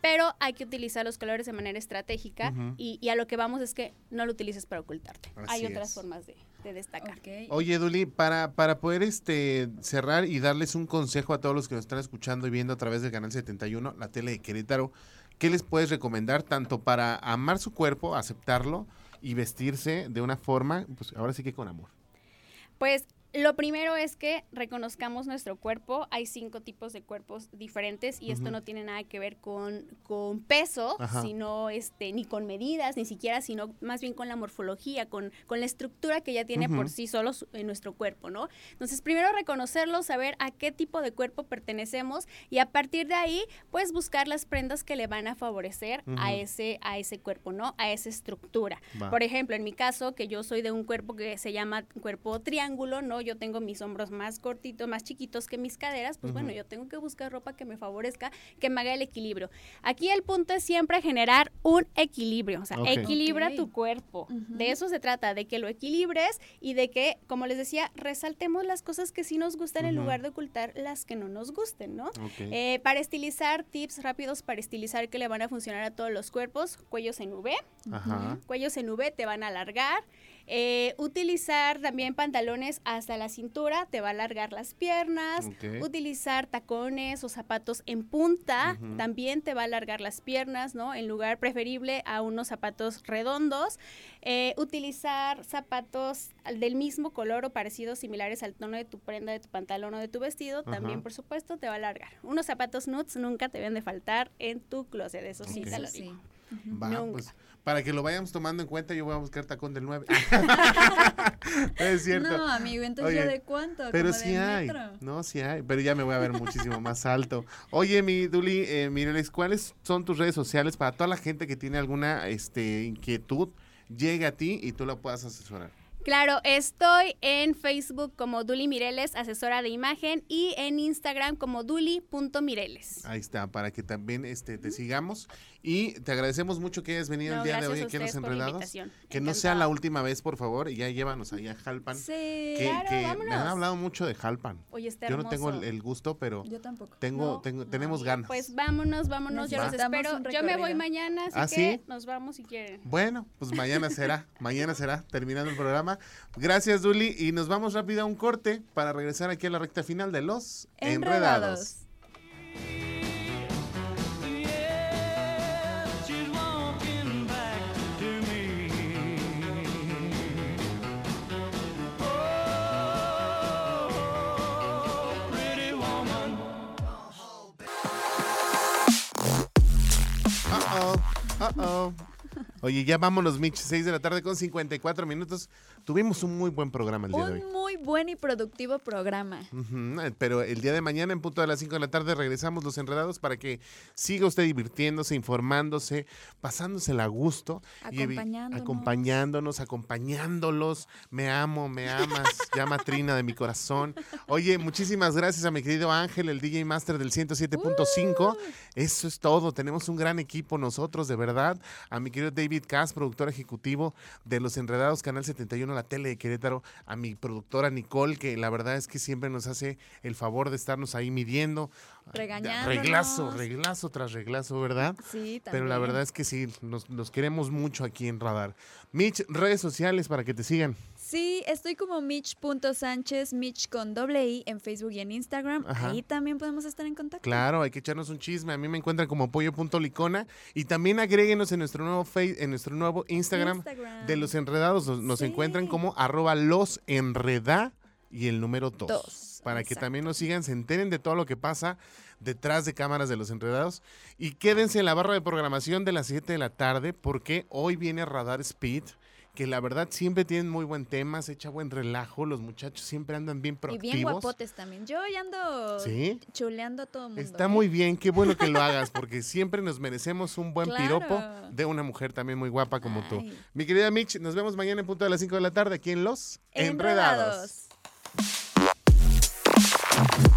pero hay que utilizar los colores de manera estratégica y, y a lo que vamos es que no lo utilices para ocultarte. Así hay otras es. formas de, de destacar. Oye, Duli, para, para poder este, cerrar y darles un consejo a todos los que nos están escuchando y viendo a través del canal 71, la tele de Querétaro, ¿qué les puedes recomendar tanto para amar su cuerpo, aceptarlo y vestirse de una forma, pues ahora sí que con amor? Pues lo primero es que reconozcamos nuestro cuerpo. Hay cinco tipos de cuerpos diferentes y esto no tiene nada que ver con, con peso, Ajá. sino este, ni con medidas, ni siquiera, sino más bien con la morfología, con, con la estructura que ya tiene por sí solo su- en nuestro cuerpo, ¿no? Entonces, primero reconocerlo, saber a qué tipo de cuerpo pertenecemos y a partir de ahí, pues buscar las prendas que le van a favorecer a, ese, a ese cuerpo, ¿no? A esa estructura. Va. Por ejemplo, en mi caso, que yo soy de un cuerpo que se llama cuerpo triángulo, ¿no? Yo tengo mis hombros más cortitos, más chiquitos que mis caderas, pues bueno, yo tengo que buscar ropa que me favorezca, que me haga el equilibrio. Aquí el punto es siempre generar un equilibrio, o sea, equilibra tu cuerpo. De eso se trata, de que lo equilibres y de que, como les decía, resaltemos las cosas que sí nos gustan en Ujú. lugar de ocultar las que no nos gusten, ¿no? Eh, para estilizar, tips rápidos para estilizar que le van a funcionar a todos los cuerpos, cuellos en V, cuellos en V te van a alargar. Eh, utilizar también pantalones hasta la cintura te va a alargar las piernas. Utilizar tacones o zapatos en punta también te va a alargar las piernas, ¿no? En lugar preferible a unos zapatos redondos. Eh, utilizar zapatos del mismo color o parecidos, similares al tono de tu prenda, de tu pantalón o de tu vestido, también por supuesto te va a alargar. Unos zapatos nudes nunca te deben de faltar en tu closet, eso sí te lo Eso digo. sí. Va, Nunca. pues para que lo vayamos tomando en cuenta, yo voy a buscar tacón del 9. [laughs] [laughs] es cierto. No, amigo, entonces Oye, ¿yo de cuánto? Pero ¿Como sí de hay, metro? no, sí hay, pero ya me voy a ver muchísimo más alto. Oye, mi Duli, eh, Mireles, ¿cuáles son tus redes sociales para toda la gente que tiene alguna este, inquietud? Llegue a ti y tú la puedas asesorar. Claro, estoy en Facebook como Duli Mireles, asesora de imagen, y en Instagram como duli.mireles. Ahí está, para que también este, te sigamos. Y te agradecemos mucho que hayas venido No, el día de hoy aquí en Los Enredados. Que no sea la última vez, por favor, y ya llévanos allá a Jalpan. Sí. que Claro, que me vámonos. han hablado mucho de Jalpan. Oye, está Yo no tengo el, gusto, pero Yo tampoco. tengo, No, tengo, no, tenemos ganas. Pues vámonos, vámonos, yo los espero. Yo me voy mañana, así ¿Ah, que sí? nos vamos si quieren. Bueno, pues mañana será, mañana será, terminando el programa. Gracias, Duli, y nos vamos rápido a un corte para regresar aquí a la recta final de Los Enredados. Enredados. me. Oh. Oye, ya vámonos, Mitch, 6 de la tarde con 54 minutos. Tuvimos un muy buen programa el día de hoy. Un muy buen y productivo programa. Eh, Pero el día de mañana, en punto de las 5 de la tarde, regresamos los enredados para que siga usted divirtiéndose, informándose, pasándosela a gusto. y Acompañándonos. acompañándonos, acompañándolos. Me amo, me amas, [laughs] llama Trina de mi corazón. Oye, muchísimas gracias a mi querido Ángel, el DJ Master del 107.5. Eso es todo. Tenemos un gran equipo nosotros, de verdad. A mi querido David Cass, productor ejecutivo de Los Enredados, Canal 71, la tele de Querétaro. A mi productora Nicole, que la verdad es que siempre nos hace el favor de estarnos ahí midiendo. Regañándonos. Reglazo, reglazo tras reglazo, ¿verdad? Sí, también. Pero la verdad es que sí, nos, nos queremos mucho aquí en Radar. Mitch, redes sociales para que te sigan. Sí, estoy como Mitch.sánchez, Mitch con doble I en Facebook y en Instagram. Ajá. Ahí también podemos estar en contacto. Claro, hay que echarnos un chisme. A mí me encuentran como pollo.licona. Y también agréguenos en nuestro nuevo face, en nuestro nuevo Instagram, Instagram. de los enredados. Nos, nos Sí. encuentran como arroba los enreda y el número 2. Dos, Para que también nos sigan, se enteren de todo lo que pasa detrás de cámaras de los enredados. Y quédense en la barra de programación de las 7 de la tarde porque hoy viene Radar Speed que la verdad siempre tienen muy buen tema, se echa buen relajo, los muchachos siempre andan bien proactivos. Y bien guapotes también. Yo ya ando chuleando a todo mundo. Está ¿eh? muy bien, qué bueno que lo hagas, porque siempre nos merecemos un buen piropo de una mujer también muy guapa como tú. Mi querida Mitch, nos vemos mañana en punto de las 5 de la tarde aquí en Los Enredados. Enredados.